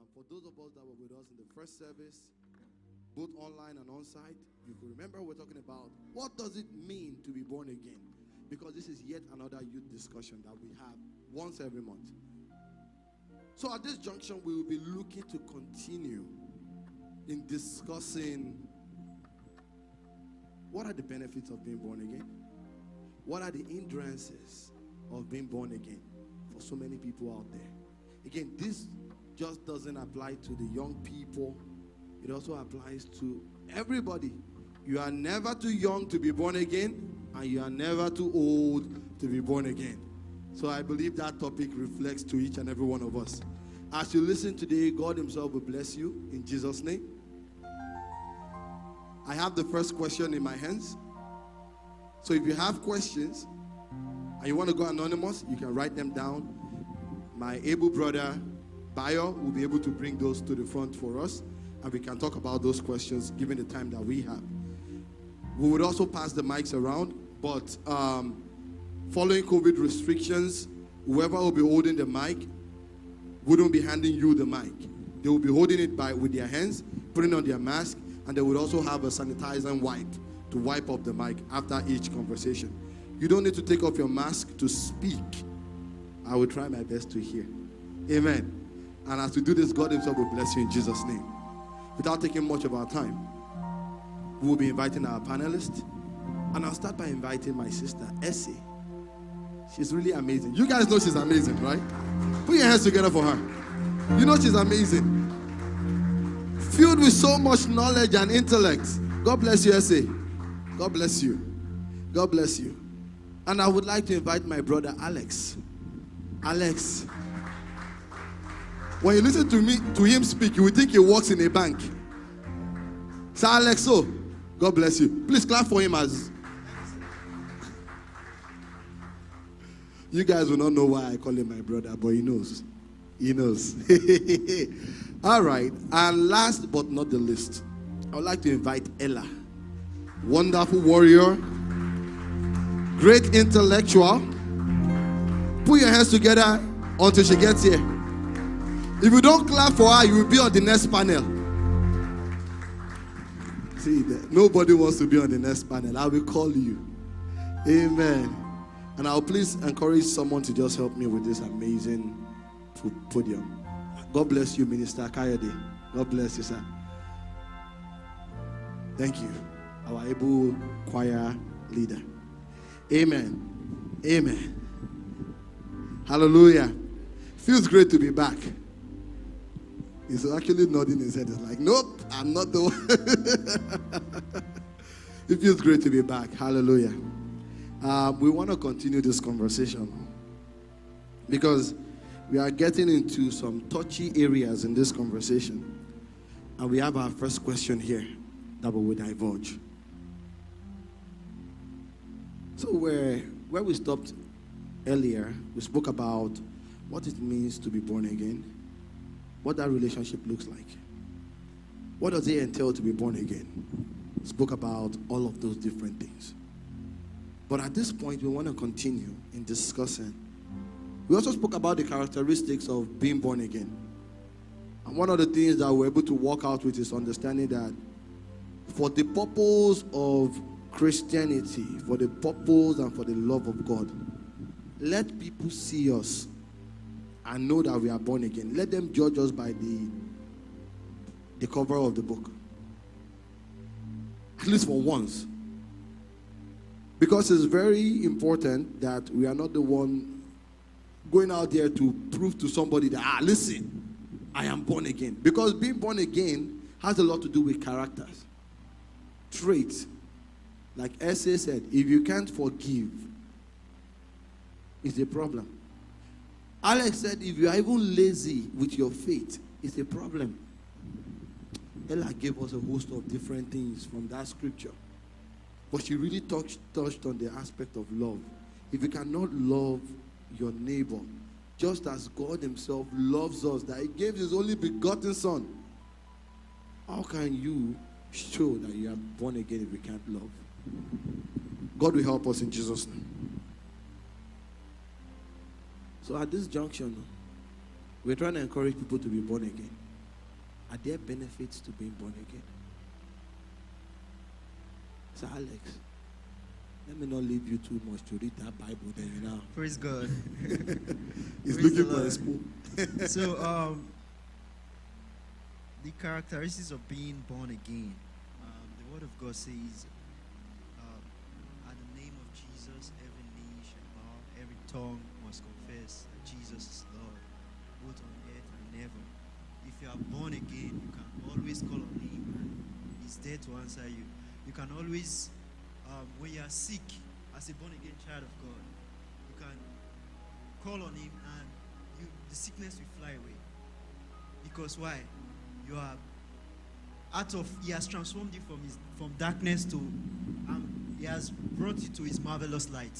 Uh, for those of us that were with us in the first service, both online and on site, you could remember we're talking about what does it mean to be born again? Because this is yet another youth discussion that we have once every month. So at this junction, we will be looking to continue in discussing what are the benefits of being born again? What are the hindrances of being born again for so many people out there? Again, this just doesn't apply to the young people, it also applies to everybody. You are never too young to be born again, and you are never too old to be born again. So I believe that topic reflects to each and every one of us. As you listen today, God Himself will bless you in Jesus' name. I have the first question in my hands. So if you have questions and you want to go anonymous, you can write them down. My able brother Bayo will be able to bring those to the front for us and we can talk about those questions given the time that we have. We would also pass the mics around, but um, following COVID restrictions, whoever will be holding the mic wouldn't be handing you the mic. They will be holding it by with their hands, putting on their mask, and they would also have a sanitizing wipe to wipe up the mic after each conversation. You don't need to take off your mask to speak. I will try my best to hear. Amen. And as we do this, God Himself will bless you in Jesus' name. Without taking much of our time, we will be inviting our panelists. And I'll start by inviting my sister, Essie. She's really amazing. You guys know she's amazing, right? Put your hands together for her. You know she's amazing. Filled with so much knowledge and intellect. God bless you, Essie. God bless you. God bless you. And I would like to invite my brother, Alex. Alex. When you listen to me to him speak, you will think he works in a bank. Sir Alex, God bless you. Please clap for him as you guys will not know why I call him my brother, but he knows. He knows. All right. And last but not the least, I would like to invite Ella. Wonderful warrior, great intellectual. Put your hands together until she gets here. If you don't clap for her, you will be on the next panel. See, nobody wants to be on the next panel. I will call you. Amen. And I'll please encourage someone to just help me with this amazing podium. God bless you, Minister Kayode. God bless you, sir. Thank you. Our able choir leader. Amen. Amen. Hallelujah. Feels great to be back. He's actually nodding his head. He's like, nope, I'm not the one. it feels great to be back. Hallelujah. Uh, we want to continue this conversation because we are getting into some touchy areas in this conversation. And we have our first question here that we will divulge. So, where, where we stopped earlier, we spoke about what it means to be born again what that relationship looks like. What does it entail to be born again? Spoke about all of those different things. But at this point, we want to continue in discussing. We also spoke about the characteristics of being born again. And one of the things that we're able to work out with is understanding that for the purpose of Christianity, for the purpose and for the love of God, let people see us and know that we are born again. Let them judge us by the, the cover of the book. At least for once. Because it's very important that we are not the one going out there to prove to somebody that, ah, listen, I am born again. Because being born again has a lot to do with characters, traits. Like Essie said, if you can't forgive, it's a problem. Alex said, if you are even lazy with your faith, it's a problem. Ella gave us a host of different things from that scripture. But she really touched, touched on the aspect of love. If you cannot love your neighbor, just as God Himself loves us, that He gave His only begotten Son, how can you show that you are born again if you can't love? God will help us in Jesus' name. So at this junction, we're trying to encourage people to be born again. Are there benefits to being born again? Sir Alex, let me not leave you too much to read that Bible then, you know. Praise God. He's Praise looking for a spoon. so, um, the characteristics of being born again. Um, the Word of God says, um, "At the name of Jesus, every knee shall bow, every tongue must confess that Jesus is Lord, both on earth and heaven." If you are born again, you can always call on Him, and He's there to answer you. You can always, um, when you are sick, as a born again child of God, you can call on Him, and you, the sickness will fly away. Because why? You are out of He has transformed you from his from darkness to um, He has brought you to His marvelous light.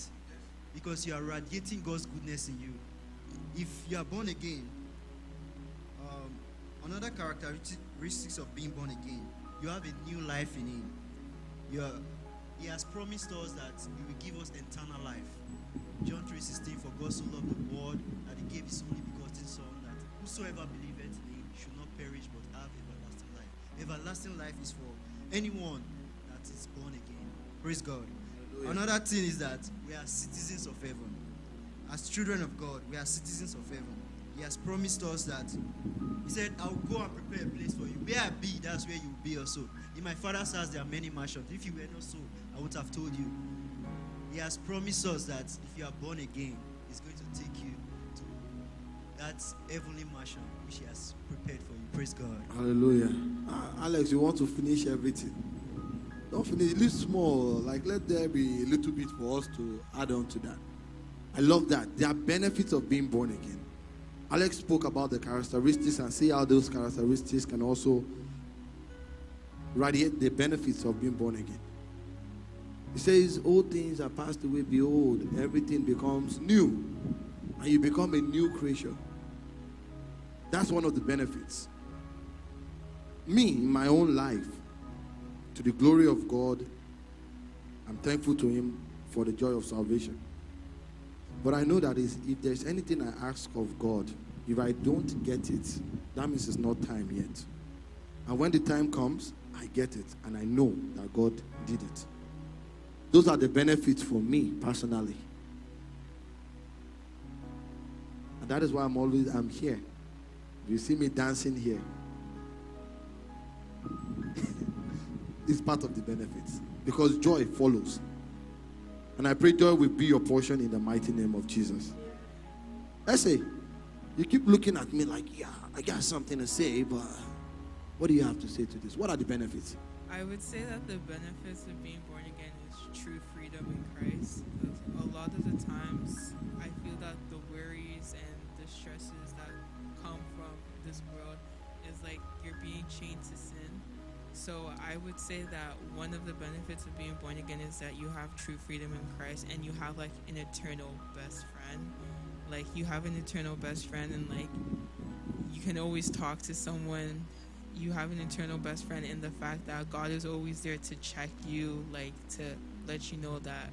Because you are radiating God's goodness in you. If you are born again, um, another characteristics of being born again, you have a new life in Him. You are, he has promised us that He will give us eternal life. John 3:16, for God so loved the world that He gave His only begotten Son, that whosoever believeth in Him should not perish but have everlasting life. Everlasting life is for anyone that is born again. Praise God. Another thing is that we are citizens of heaven. As children of God, we are citizens of heaven. He has promised us that. He said, I'll go and prepare a place for you. Where I be, that's where you will be also. In my father's house, there are many mansions. If you were not so, I would have told you. He has promised us that if you are born again, He's going to take you to that heavenly mansion which He has prepared for you. Praise God. Hallelujah. Ah, Alex, you want to finish everything. Don't finish. Leave small. Like, let there be a little bit for us to add on to that. I love that. There are benefits of being born again. Alex spoke about the characteristics and see how those characteristics can also radiate the benefits of being born again. He says, Old things are passed away. Behold, everything becomes new. And you become a new creature. That's one of the benefits. Me, in my own life, to the glory of God, I'm thankful to Him for the joy of salvation. But I know that if there's anything I ask of God, if I don't get it, that means it's not time yet. And when the time comes, I get it, and I know that God did it. Those are the benefits for me personally. And that is why I'm always I'm here. You see me dancing here. it's part of the benefits. Because joy follows. And I pray joy will be your portion in the mighty name of Jesus. I say, you keep looking at me like, yeah, I got something to say, but what do you have to say to this? What are the benefits? I would say that the benefits of being born again is true freedom in Christ. A lot of the times, I feel that the worries and the stresses that come from this world is like you're being chained to sin. So I would say that one of the benefits of being born again is that you have true freedom in Christ and you have like an eternal best friend. Like you have an eternal best friend and like you can always talk to someone you have an eternal best friend in the fact that God is always there to check you, like to let you know that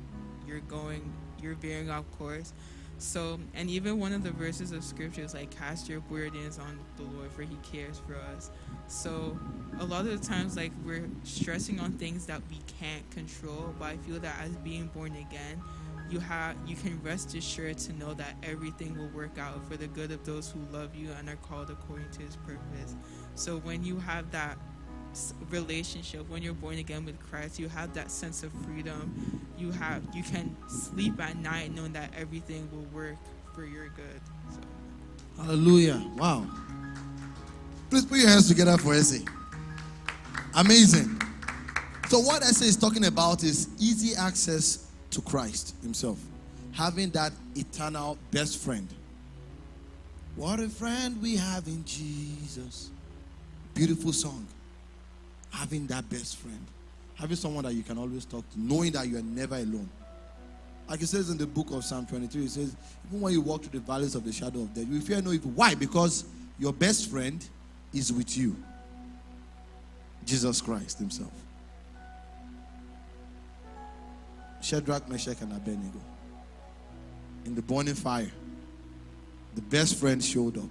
you're going, you're veering off course. So, and even one of the verses of scripture is like, cast your burdens on the Lord, for he cares for us. So, a lot of the times, like, we're stressing on things that we can't control, but I feel that as being born again, you have you can rest assured to know that everything will work out for the good of those who love you and are called according to his purpose. So when you have that relationship, when you're born again with Christ, you have that sense of freedom. You have you can sleep at night knowing that everything will work for your good. So. Hallelujah. Wow. Please put your hands together for Essie. Amazing. So, what Essie is talking about is easy access to Christ Himself, having that eternal best friend. What a friend we have in Jesus. Beautiful song. Having that best friend. Having someone that you can always talk to, knowing that you are never alone. Like it says in the book of Psalm 23, it says, even when you walk through the valleys of the shadow of death, you fear no evil. Why? Because your best friend is with you. Jesus Christ Himself. Shadrach, Meshach, and Abednego. In the burning fire, the best friend showed up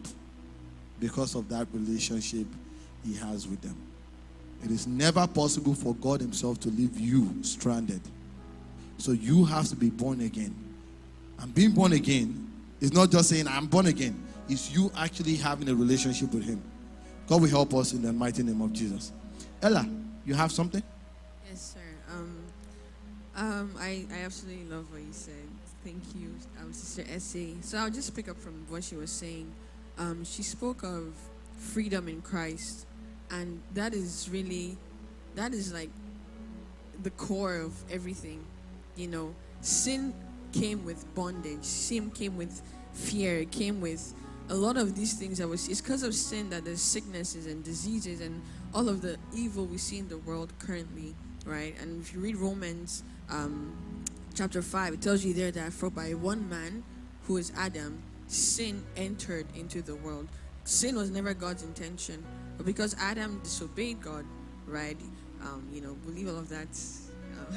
because of that relationship He has with them. It is never possible for God Himself to leave you stranded. So you have to be born again. And being born again is not just saying, I'm born again, it's you actually having a relationship with Him. God will help us in the mighty name of Jesus. Ella, you have something? Yes, sir. Um, um, I, I absolutely love what you said. Thank you, um, Sister Essie. So I'll just pick up from what she was saying. Um, she spoke of freedom in Christ, and that is really, that is like the core of everything. You know, sin came with bondage. Sin came with fear. It came with a lot of these things that was. It's because of sin that there's sicknesses and diseases and all of the evil we see in the world currently, right? And if you read Romans um, chapter 5, it tells you there that for by one man, who is Adam, sin entered into the world. Sin was never God's intention, but because Adam disobeyed God, right? Um, you know, believe all of that. Um,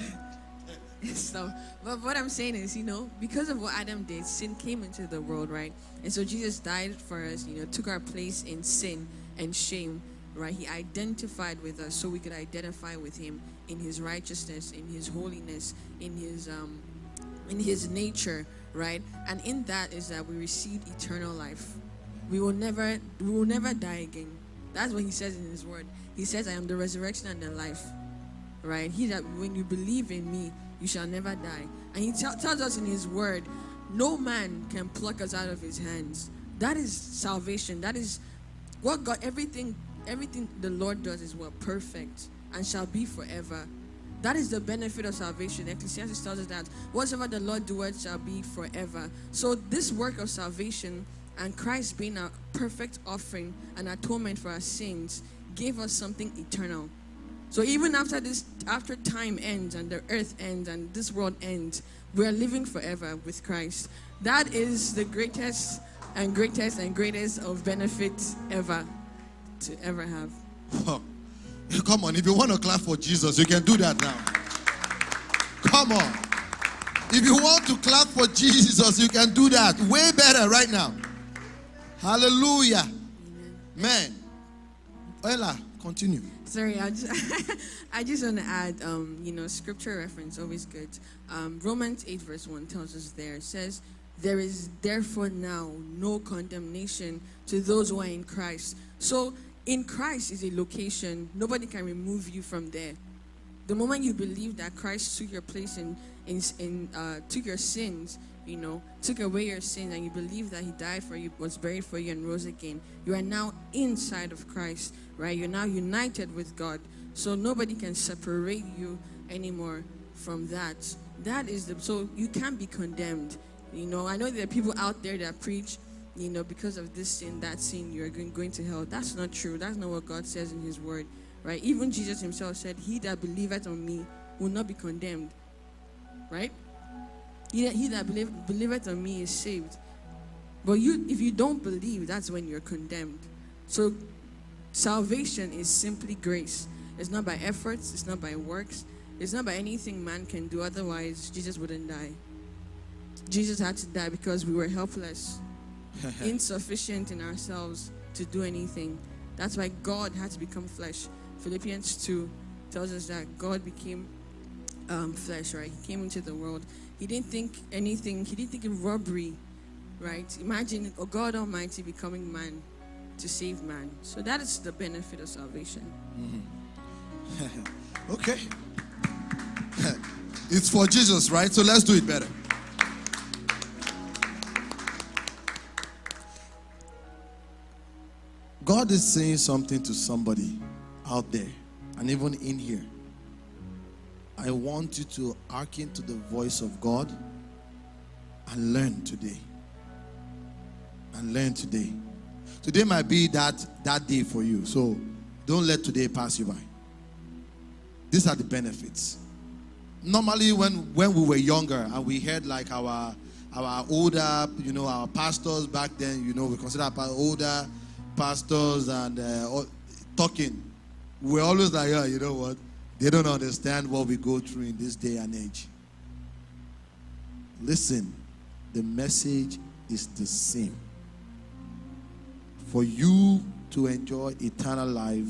stuff. But what I'm saying is, you know, because of what Adam did, sin came into the world, right? And so Jesus died for us, you know, took our place in sin and shame right? He identified with us so we could identify with him in his righteousness, in his holiness, in his um, in his nature, right? And in that is that we receive eternal life. We will never we will never die again. That's what he says in his word. He says, I am the resurrection and the life. Right? He that when you believe in me, you shall never die. And he t- tells us in his word, no man can pluck us out of his hands. That is salvation. That is what God everything everything the Lord does is what perfect and shall be forever. That is the benefit of salvation. Ecclesiastes tells us that whatsoever the Lord doeth shall be forever. So this work of salvation and Christ being a perfect offering and atonement for our sins gave us something eternal. So even after this, after time ends and the earth ends and this world ends, we are living forever with Christ. That is the greatest and greatest and greatest of benefits ever to ever have. Come on, if you want to clap for Jesus, you can do that now. Come on. If you want to clap for Jesus, you can do that. Way better right now. Hallelujah. Man. Ella, continue. Sorry, I just, I just want to add, um, you know, scripture reference, always good. Um, Romans 8, verse 1 tells us there, it says, There is therefore now no condemnation to those who are in Christ. So, in Christ is a location. Nobody can remove you from there. The moment you believe that Christ took your place in, in, in uh, took your sins, you know, took away your sins, and you believe that He died for you, was buried for you, and rose again, you are now inside of Christ, right? You're now united with God. So nobody can separate you anymore from that. That is the so you can't be condemned. You know, I know there are people out there that preach you know, because of this sin, that sin, you're going, going to hell. That's not true. That's not what God says in His Word, right? Even Jesus Himself said, He that believeth on me will not be condemned, right? He that, he that believe, believeth on me is saved. But you, if you don't believe, that's when you're condemned. So, salvation is simply grace. It's not by efforts, it's not by works, it's not by anything man can do. Otherwise, Jesus wouldn't die. Jesus had to die because we were helpless insufficient in ourselves to do anything. That's why God had to become flesh. Philippians 2 tells us that God became um, flesh, right? He came into the world. He didn't think anything, he didn't think of robbery, right? Imagine a God Almighty becoming man to save man. So that is the benefit of salvation. Mm-hmm. okay. it's for Jesus, right? So let's do it better. God is saying something to somebody out there and even in here. I want you to hearken to the voice of God and learn today. And learn today. Today might be that that day for you. So don't let today pass you by. These are the benefits. Normally, when when we were younger and we heard like our our older, you know, our pastors back then, you know, we consider our older pastors and uh, talking, we're always like, yeah, you know what? They don't understand what we go through in this day and age. Listen, the message is the same. For you to enjoy eternal life,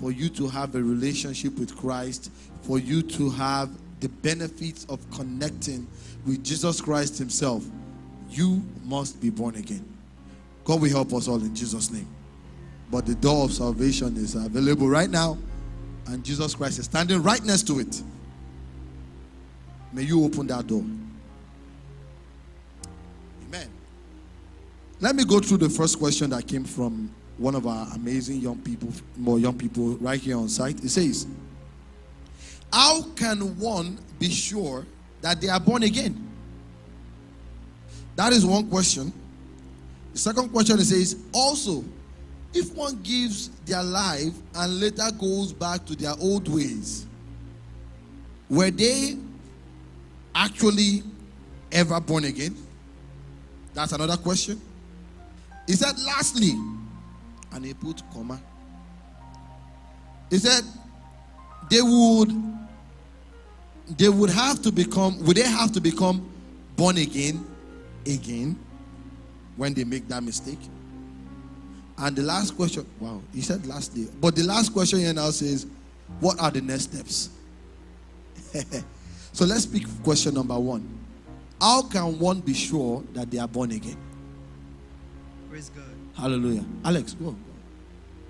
for you to have a relationship with Christ, for you to have the benefits of connecting with Jesus Christ Himself, you must be born again. God will help us all in Jesus' name. But the door of salvation is available right now, and Jesus Christ is standing right next to it. May you open that door. Amen. Let me go through the first question that came from one of our amazing young people, more young people right here on site. It says, How can one be sure that they are born again? That is one question. The second question it says, Also, if one gives their life and later goes back to their old ways, were they actually ever born again? That's another question. He said, lastly, and he put comma. He said, they would they would have to become would they have to become born again again when they make that mistake? And the last question, wow, he said last lastly, but the last question here now says, what are the next steps? so let's pick question number one. How can one be sure that they are born again? Praise God. Hallelujah. Alex, go.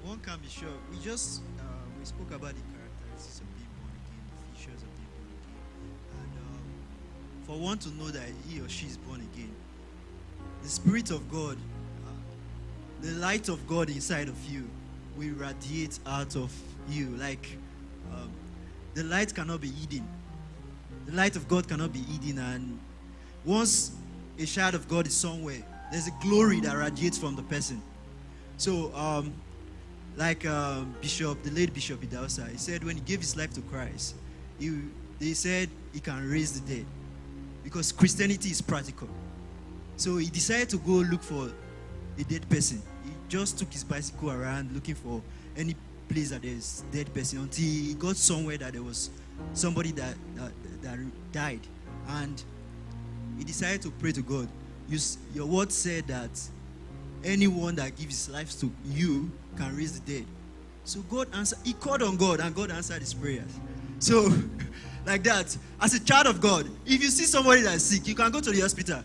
One can be sure. We just uh, we spoke about the characteristics of being born again, the features of being born again, and um, for one to know that he or she is born again, the Spirit of God, the light of God inside of you, will radiate out of you. Like um, the light cannot be hidden. The light of God cannot be hidden, and once a child of God is somewhere, there's a glory that radiates from the person. So, um, like um, Bishop, the late Bishop Idahosa, he said when he gave his life to Christ, he, they said he can raise the dead because Christianity is practical. So he decided to go look for a dead person. Just took his bicycle around looking for any place that there's dead person until he got somewhere that there was somebody that that, that died, and he decided to pray to God. You, your word said that anyone that gives his life to you can raise the dead. So God answered, he called on God and God answered his prayers. So, like that, as a child of God, if you see somebody that's sick, you can go to the hospital.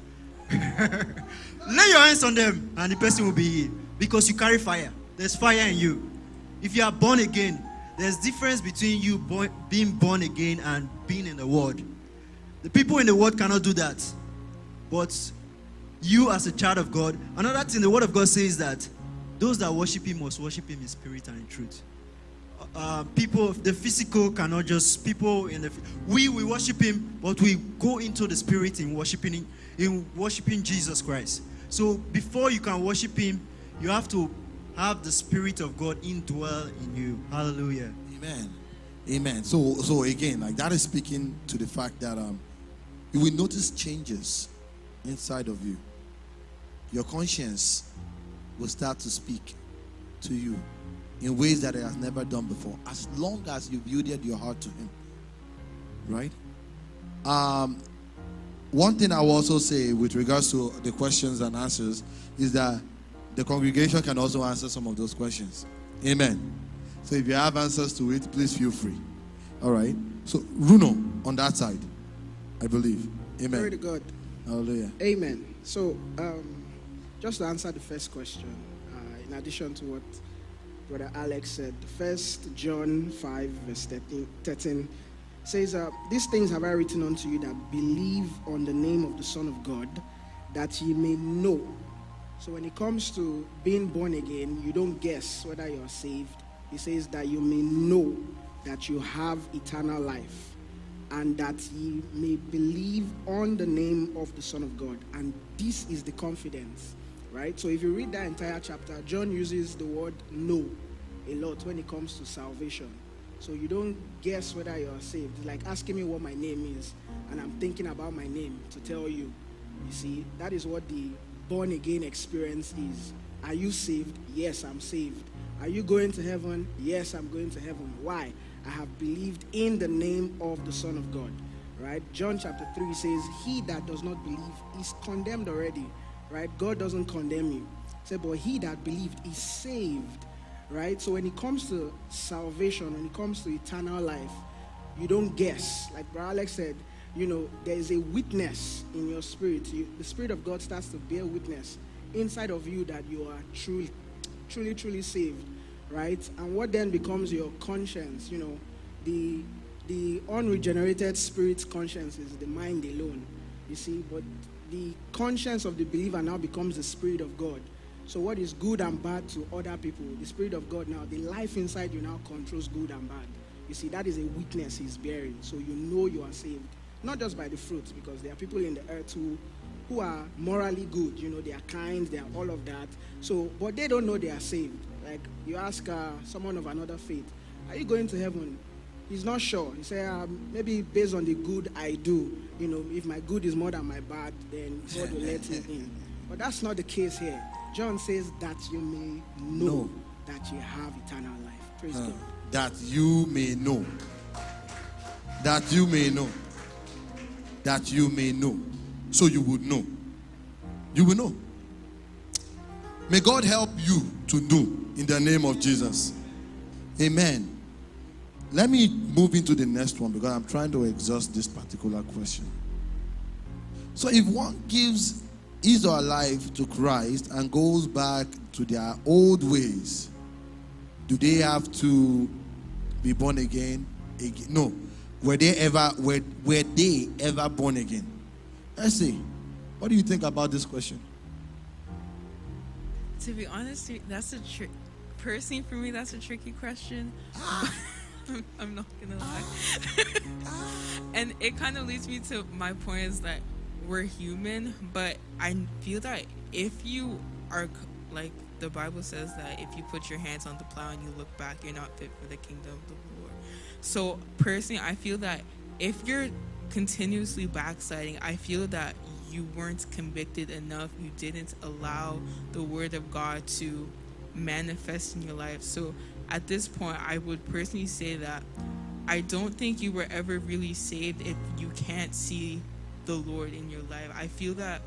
Lay your hands on them and the person will be healed because you carry fire. There's fire in you. If you are born again, there's difference between you being born again and being in the world. The people in the world cannot do that. But you as a child of God, another thing the word of God says that those that worship him must worship him in spirit and in truth. Uh, people, the physical cannot just people in the we we worship him, but we go into the spirit in worshiping in worshiping Jesus Christ. So before you can worship him, you have to have the spirit of God indwell in you. Hallelujah. Amen. Amen. So so again, like that is speaking to the fact that um you will notice changes inside of you. Your conscience will start to speak to you in ways that it has never done before, as long as you've yielded your heart to Him. Right? Um, one thing I will also say with regards to the questions and answers is that the congregation can also answer some of those questions. Amen. So if you have answers to it, please feel free. All right. So Runo on that side, I believe. Amen. Glory to. God. Hallelujah. Amen. So, um, just to answer the first question, uh, in addition to what Brother Alex said, First John 5, verse 13, 13 says, uh, These things have I written unto you that believe on the name of the Son of God, that ye may know. So, when it comes to being born again, you don't guess whether you're saved. He says that you may know that you have eternal life and that ye may believe on the name of the Son of God. And this is the confidence, right? So if you read that entire chapter, John uses the word know a lot when it comes to salvation. So you don't guess whether you're saved. It's like asking me what my name is, and I'm thinking about my name to tell you. You see, that is what the born again experience is. Are you saved? Yes, I'm saved. Are you going to heaven? Yes, I'm going to heaven. Why? I have believed in the name of the Son of God. Right? John chapter 3 says, He that does not believe is condemned already. Right? God doesn't condemn you. Say, but he that believed is saved right? So when it comes to salvation, when it comes to eternal life, you don't guess. Like Brother Alex said, you know, there is a witness in your spirit. You, the Spirit of God starts to bear witness inside of you that you are truly, truly, truly saved, right? And what then becomes your conscience, you know, the the unregenerated spirit's conscience is the mind alone, you see, but the conscience of the believer now becomes the Spirit of God. So, what is good and bad to other people, the Spirit of God now, the life inside you now controls good and bad. You see, that is a witness he's bearing. So, you know you are saved. Not just by the fruits, because there are people in the earth who, who are morally good. You know, they are kind, they are all of that. So, but they don't know they are saved. Like, you ask uh, someone of another faith, Are you going to heaven? He's not sure. He said, um, maybe based on the good I do, you know, if my good is more than my bad, then God will let him in. But that's not the case here. John says that you may know No. that you have eternal life. Praise Uh, God. that you may know. That you may know. That you may know. So you would know. You will know. May God help you to know in the name of Jesus. Amen. Let me move into the next one because I'm trying to exhaust this particular question. So, if one gives his or her life to Christ and goes back to their old ways, do they have to be born again? again? No. Were they ever were, were they ever born again? Let's see. What do you think about this question? To be honest, that's a trick. Personally, for me, that's a tricky question. Ah. I'm, I'm not gonna lie. Ah. and it kind of leads me to my point is that we're human, but I feel that if you are like the Bible says that if you put your hands on the plow and you look back, you're not fit for the kingdom of the Lord. So personally, I feel that if you're continuously backsliding, I feel that you weren't convicted enough. You didn't allow the word of God to manifest in your life. So at this point, I would personally say that I don't think you were ever really saved if you can't see the Lord in your life. I feel that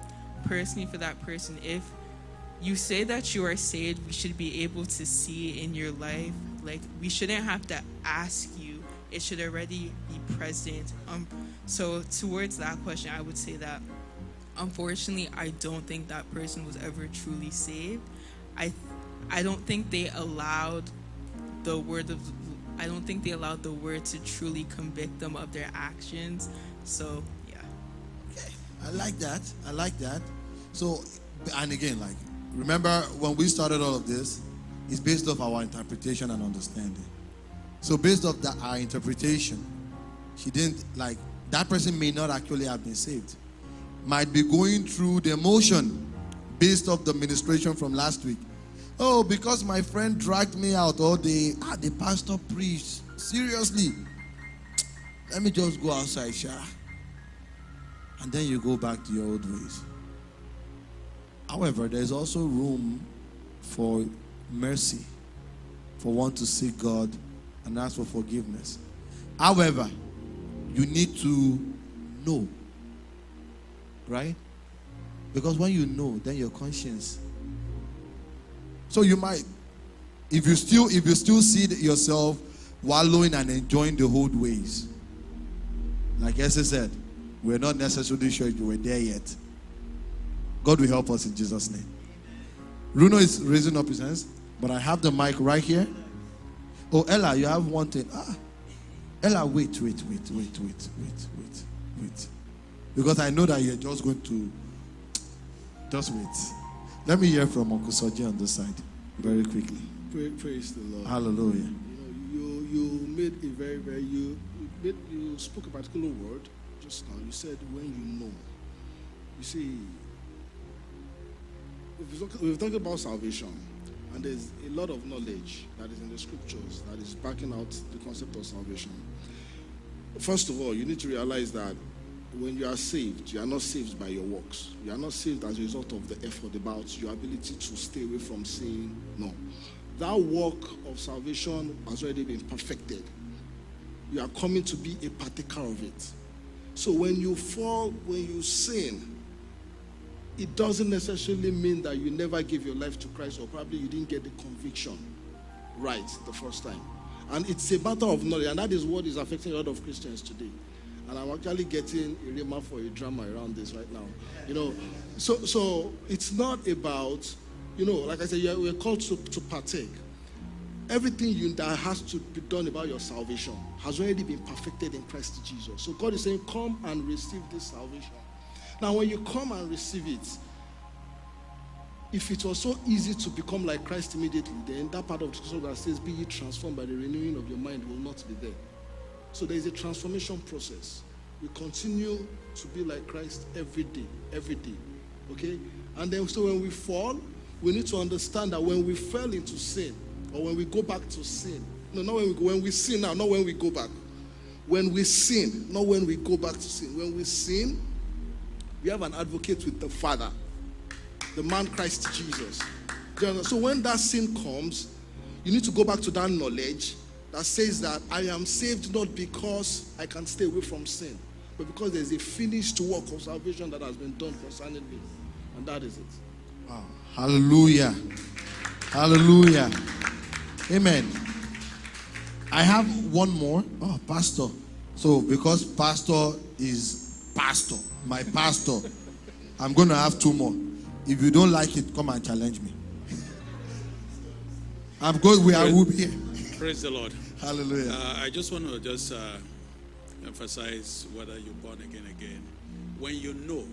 personally for that person, if you say that you are saved, we should be able to see in your life. Like we shouldn't have to ask you; it should already be present. Um, so towards that question, I would say that unfortunately, I don't think that person was ever truly saved. I, I don't think they allowed the word of, I don't think they allowed the word to truly convict them of their actions. So yeah. Okay, I like that. I like that. So, and again, like, remember when we started all of this, it's based off our interpretation and understanding. So, based off that our interpretation, she didn't like that person may not actually have been saved. Might be going through the emotion based off the ministration from last week. Oh, because my friend dragged me out all day. Ah, the pastor preached. Seriously. Let me just go outside, Shah and then you go back to your old ways. However, there's also room for mercy, for one to seek God and ask for forgiveness. However, you need to know, right? Because when you know, then your conscience. So you might, if you still, if you still see yourself wallowing and enjoying the old ways, like Esther said, we're not necessarily sure you were there yet. God will help us in Jesus' name. Bruno is raising up his hands, but I have the mic right here. Oh, Ella, you have one thing. Ah, Ella, wait, wait, wait, wait, wait, wait, wait, wait. Because I know that you're just going to. Just wait. Let me hear from Uncle Soji on this side very quickly. Pray, praise the Lord. Hallelujah. You know, you you made a very very you made, you spoke a particular word just now. You said when you know. You see, we're talking about salvation, and there's a lot of knowledge that is in the scriptures that is backing out the concept of salvation. First of all, you need to realize that when you are saved, you are not saved by your works. You are not saved as a result of the effort about your ability to stay away from sin. No. That work of salvation has already been perfected. You are coming to be a partaker of it. So when you fall, when you sin, it doesn't necessarily mean that you never give your life to Christ or probably you didn't get the conviction. right the first time. And it's a matter of knowledge, and that is what is affecting a lot of Christians today. And I'm actually getting a rhema for a drama around this right now. You know, so so it's not about, you know, like I said, you're, we're called to, to partake. Everything you, that has to be done about your salvation has already been perfected in Christ Jesus. So God is saying, come and receive this salvation. Now, when you come and receive it, if it was so easy to become like Christ immediately, then that part of the scripture that says, Be ye transformed by the renewing of your mind will not be there. So there is a transformation process. We continue to be like Christ every day, every day. Okay? And then, so when we fall, we need to understand that when we fell into sin, or when we go back to sin, no, not when we go, when we sin now, not when we go back. When we sin, not when we go back to sin. When we sin, we have an advocate with the Father the man Christ Jesus. So when that sin comes, you need to go back to that knowledge that says that I am saved not because I can stay away from sin, but because there's a finished work of salvation that has been done concerning me. And that is it. Wow. Hallelujah. Hallelujah. Amen. I have one more. Oh, pastor. So because pastor is pastor, my pastor, I'm going to have two more. If you don't like it, come and challenge me. I'm good. We are will be here. Praise the Lord. Hallelujah. Uh, I just want to just uh, emphasize whether you're born again again. When you know,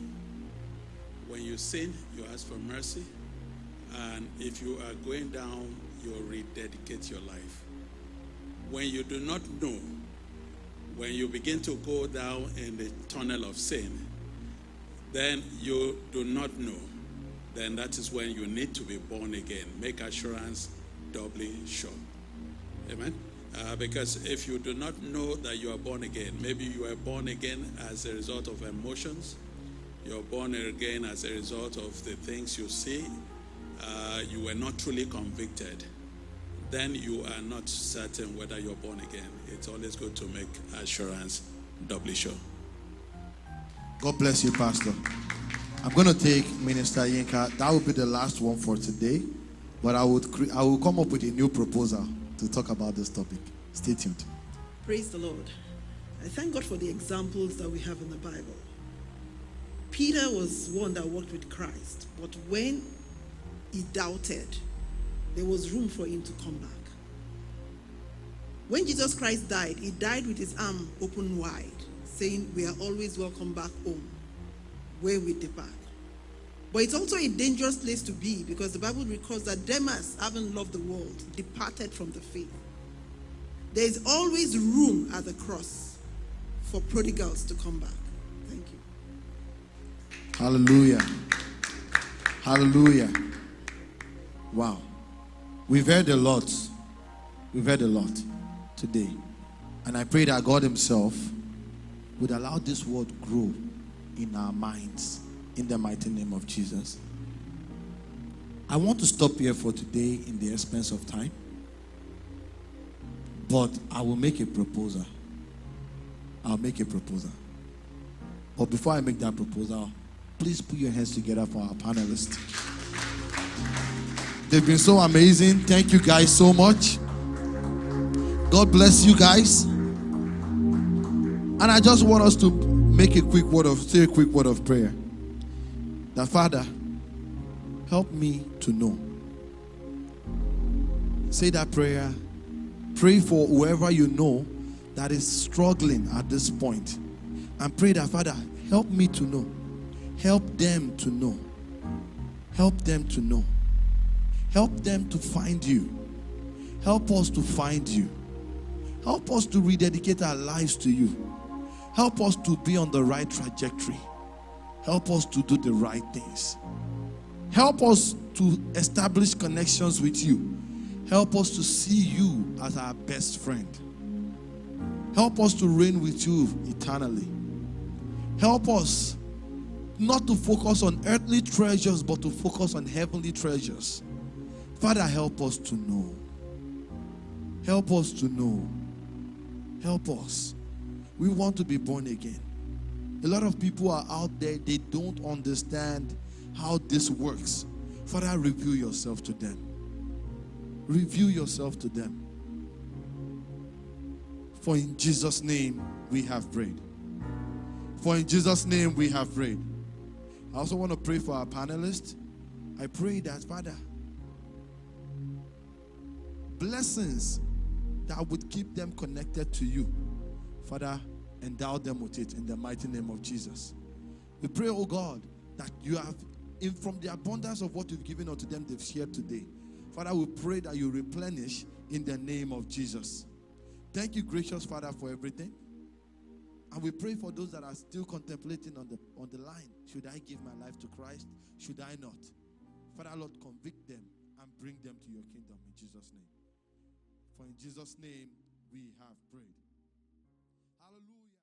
when you sin, you ask for mercy, and if you are going down, you rededicate your life. When you do not know, when you begin to go down in the tunnel of sin, then you do not know then that is when you need to be born again. Make assurance doubly sure. Amen. Uh, because if you do not know that you are born again, maybe you are born again as a result of emotions, you're born again as a result of the things you see, uh, you were not truly convicted, then you are not certain whether you're born again. It's always good to make assurance doubly sure. God bless you, Pastor. I'm going to take Minister Yinka. That will be the last one for today. But I would cre- I will come up with a new proposal to talk about this topic. Stay tuned. Praise the Lord. I thank God for the examples that we have in the Bible. Peter was one that walked with Christ, but when he doubted, there was room for him to come back. When Jesus Christ died, he died with his arm open wide, saying, We are always welcome back home where we depart. But it's also a dangerous place to be because the Bible records that Demas, having loved the world, departed from the faith. There is always room at the cross for prodigals to come back. Thank you. Hallelujah. Hallelujah. Wow. We've heard a lot. We've heard a lot today. And I pray that God Himself would allow this word grow in our minds in the mighty name of Jesus. I want to stop here for today in the expense of time, but I will make a proposal. I'll make a proposal. But before I make that proposal, please put your hands together for our panelists. They've been so amazing. Thank you guys so much. God bless you guys. And I just want us to make a quick word of say a quick word of prayer. That Father, help me to know. Say that prayer. Pray for whoever you know that is struggling at this point. And pray that Father, help me to know. Help them to know. Help them to know. Help them to find you. Help us to find you. Help us to rededicate our lives to you. Help us to be on the right trajectory. Help us to do the right things. Help us to establish connections with you. Help us to see you as our best friend. Help us to reign with you eternally. Help us not to focus on earthly treasures, but to focus on heavenly treasures. Father, help us to know. Help us to know. Help us. We want to be born again. A lot of people are out there, they don't understand how this works. Father, reveal yourself to them. reveal yourself to them. For in Jesus' name we have prayed. For in Jesus' name we have prayed. I also want to pray for our panelists. I pray that, Father, blessings that would keep them connected to you, Father, endow them with it in the mighty name of Jesus. We pray, oh God, that you have, in from the abundance of what you've given unto them, they've shared today. Father, we pray that you replenish in the name of Jesus. Thank you, gracious Father, for everything. And we pray for those that are still contemplating on the on the line. Should I give my life to Christ? Should I not? Father, Lord, convict them and bring them to your kingdom in Jesus' name. For in Jesus' name we have prayed.